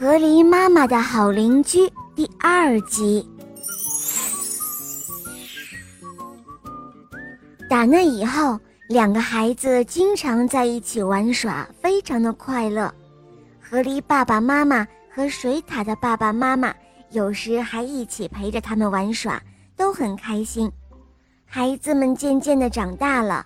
河狸妈妈的好邻居第二集。打那以后，两个孩子经常在一起玩耍，非常的快乐。河狸爸爸妈妈和水獭的爸爸妈妈有时还一起陪着他们玩耍，都很开心。孩子们渐渐的长大了。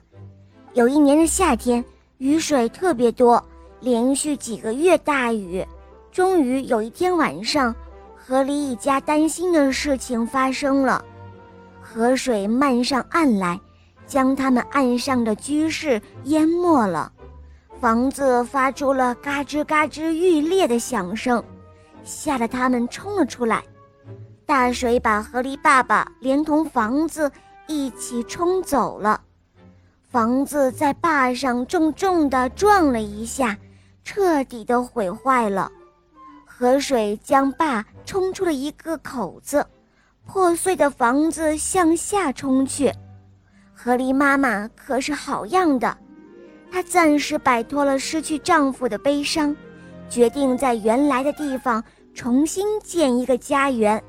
有一年的夏天，雨水特别多，连续几个月大雨。终于有一天晚上，河里一家担心的事情发生了，河水漫上岸来，将他们岸上的居室淹没了，房子发出了嘎吱嘎吱欲裂的响声，吓得他们冲了出来。大水把河狸爸爸连同房子一起冲走了，房子在坝上重重地撞了一下，彻底的毁坏了。河水将坝冲出了一个口子，破碎的房子向下冲去。河狸妈妈可是好样的，她暂时摆脱了失去丈夫的悲伤，决定在原来的地方重新建一个家园。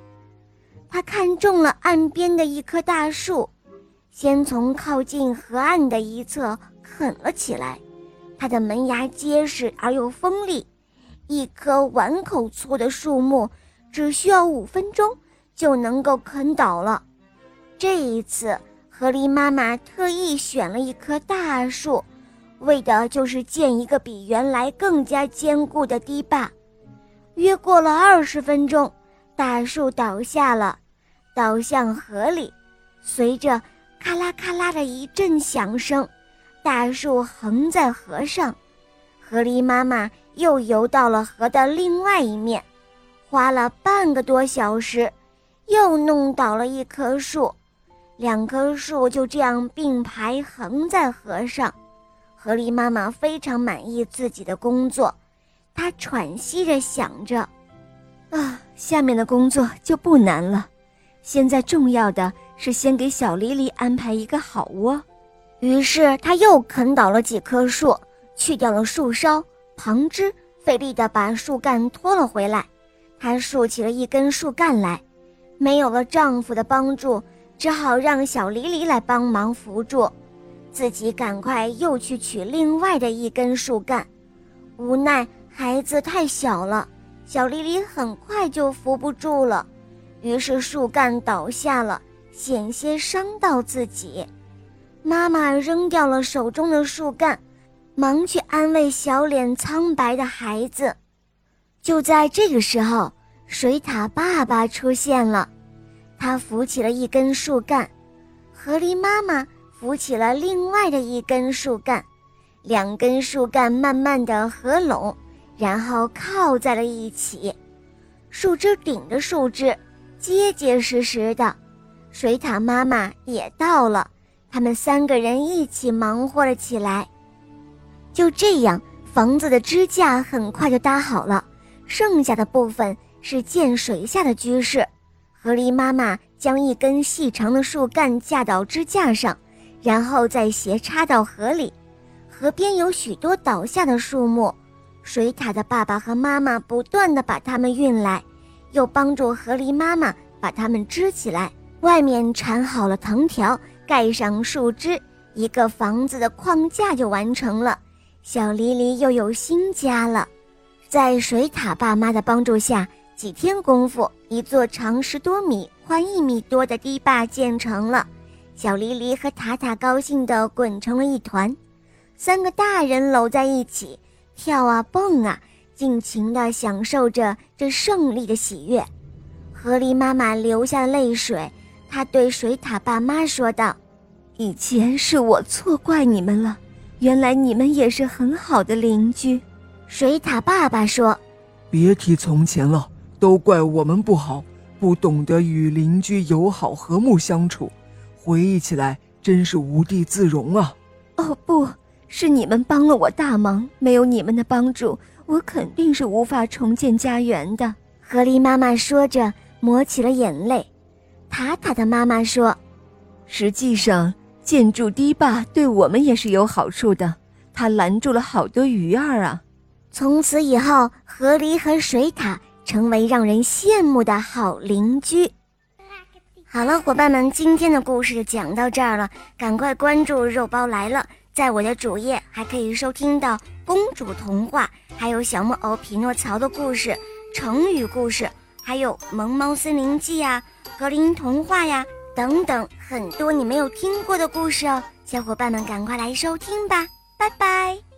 她看中了岸边的一棵大树，先从靠近河岸的一侧啃了起来。它的门牙结实而又锋利。一棵碗口粗的树木，只需要五分钟就能够啃倒了。这一次，河狸妈妈特意选了一棵大树，为的就是建一个比原来更加坚固的堤坝。约过了二十分钟，大树倒下了，倒向河里。随着咔啦咔啦的一阵响声，大树横在河上。河狸妈妈。又游到了河的另外一面，花了半个多小时，又弄倒了一棵树，两棵树就这样并排横在河上。河狸妈妈非常满意自己的工作，她喘息着想着：“啊，下面的工作就不难了。现在重要的是先给小黎黎安排一个好窝。”于是她又啃倒了几棵树，去掉了树梢。旁枝费力地把树干拖了回来，她竖起了一根树干来，没有了丈夫的帮助，只好让小黎黎来帮忙扶住，自己赶快又去取另外的一根树干。无奈孩子太小了，小黎黎很快就扶不住了，于是树干倒下了，险些伤到自己。妈妈扔掉了手中的树干。忙去安慰小脸苍白的孩子，就在这个时候，水獭爸爸出现了，他扶起了一根树干，河狸妈妈扶起了另外的一根树干，两根树干慢慢的合拢，然后靠在了一起，树枝顶着树枝，结结实实的。水獭妈妈也到了，他们三个人一起忙活了起来。就这样，房子的支架很快就搭好了，剩下的部分是建水下的居室。河狸妈妈将一根细长的树干架到支架上，然后再斜插到河里。河边有许多倒下的树木，水獭的爸爸和妈妈不断地把它们运来，又帮助河狸妈妈把它们支起来。外面缠好了藤条，盖上树枝，一个房子的框架就完成了。小黎黎又有新家了，在水獭爸妈的帮助下，几天功夫，一座长十多米、宽一米多的堤坝建成了。小黎黎和塔塔高兴地滚成了一团，三个大人搂在一起，跳啊蹦啊，尽情地享受着这胜利的喜悦。河狸妈妈流下泪水，她对水獭爸妈说道：“以前是我错怪你们了。”原来你们也是很好的邻居，水獭爸爸说：“别提从前了，都怪我们不好，不懂得与邻居友好和睦相处。回忆起来，真是无地自容啊！”哦，不是你们帮了我大忙，没有你们的帮助，我肯定是无法重建家园的。河狸妈妈说着，抹起了眼泪。塔塔的妈妈说：“实际上。”建筑堤坝对我们也是有好处的，它拦住了好多鱼儿啊。从此以后，河狸和水獭成为让人羡慕的好邻居。好了，伙伴们，今天的故事就讲到这儿了，赶快关注“肉包来了”。在我的主页还可以收听到公主童话，还有小木偶匹诺曹的故事、成语故事，还有《萌猫森林记》呀、格林童话呀等等很多你没有听过的故事哦。小伙伴们，赶快来收听吧，拜拜。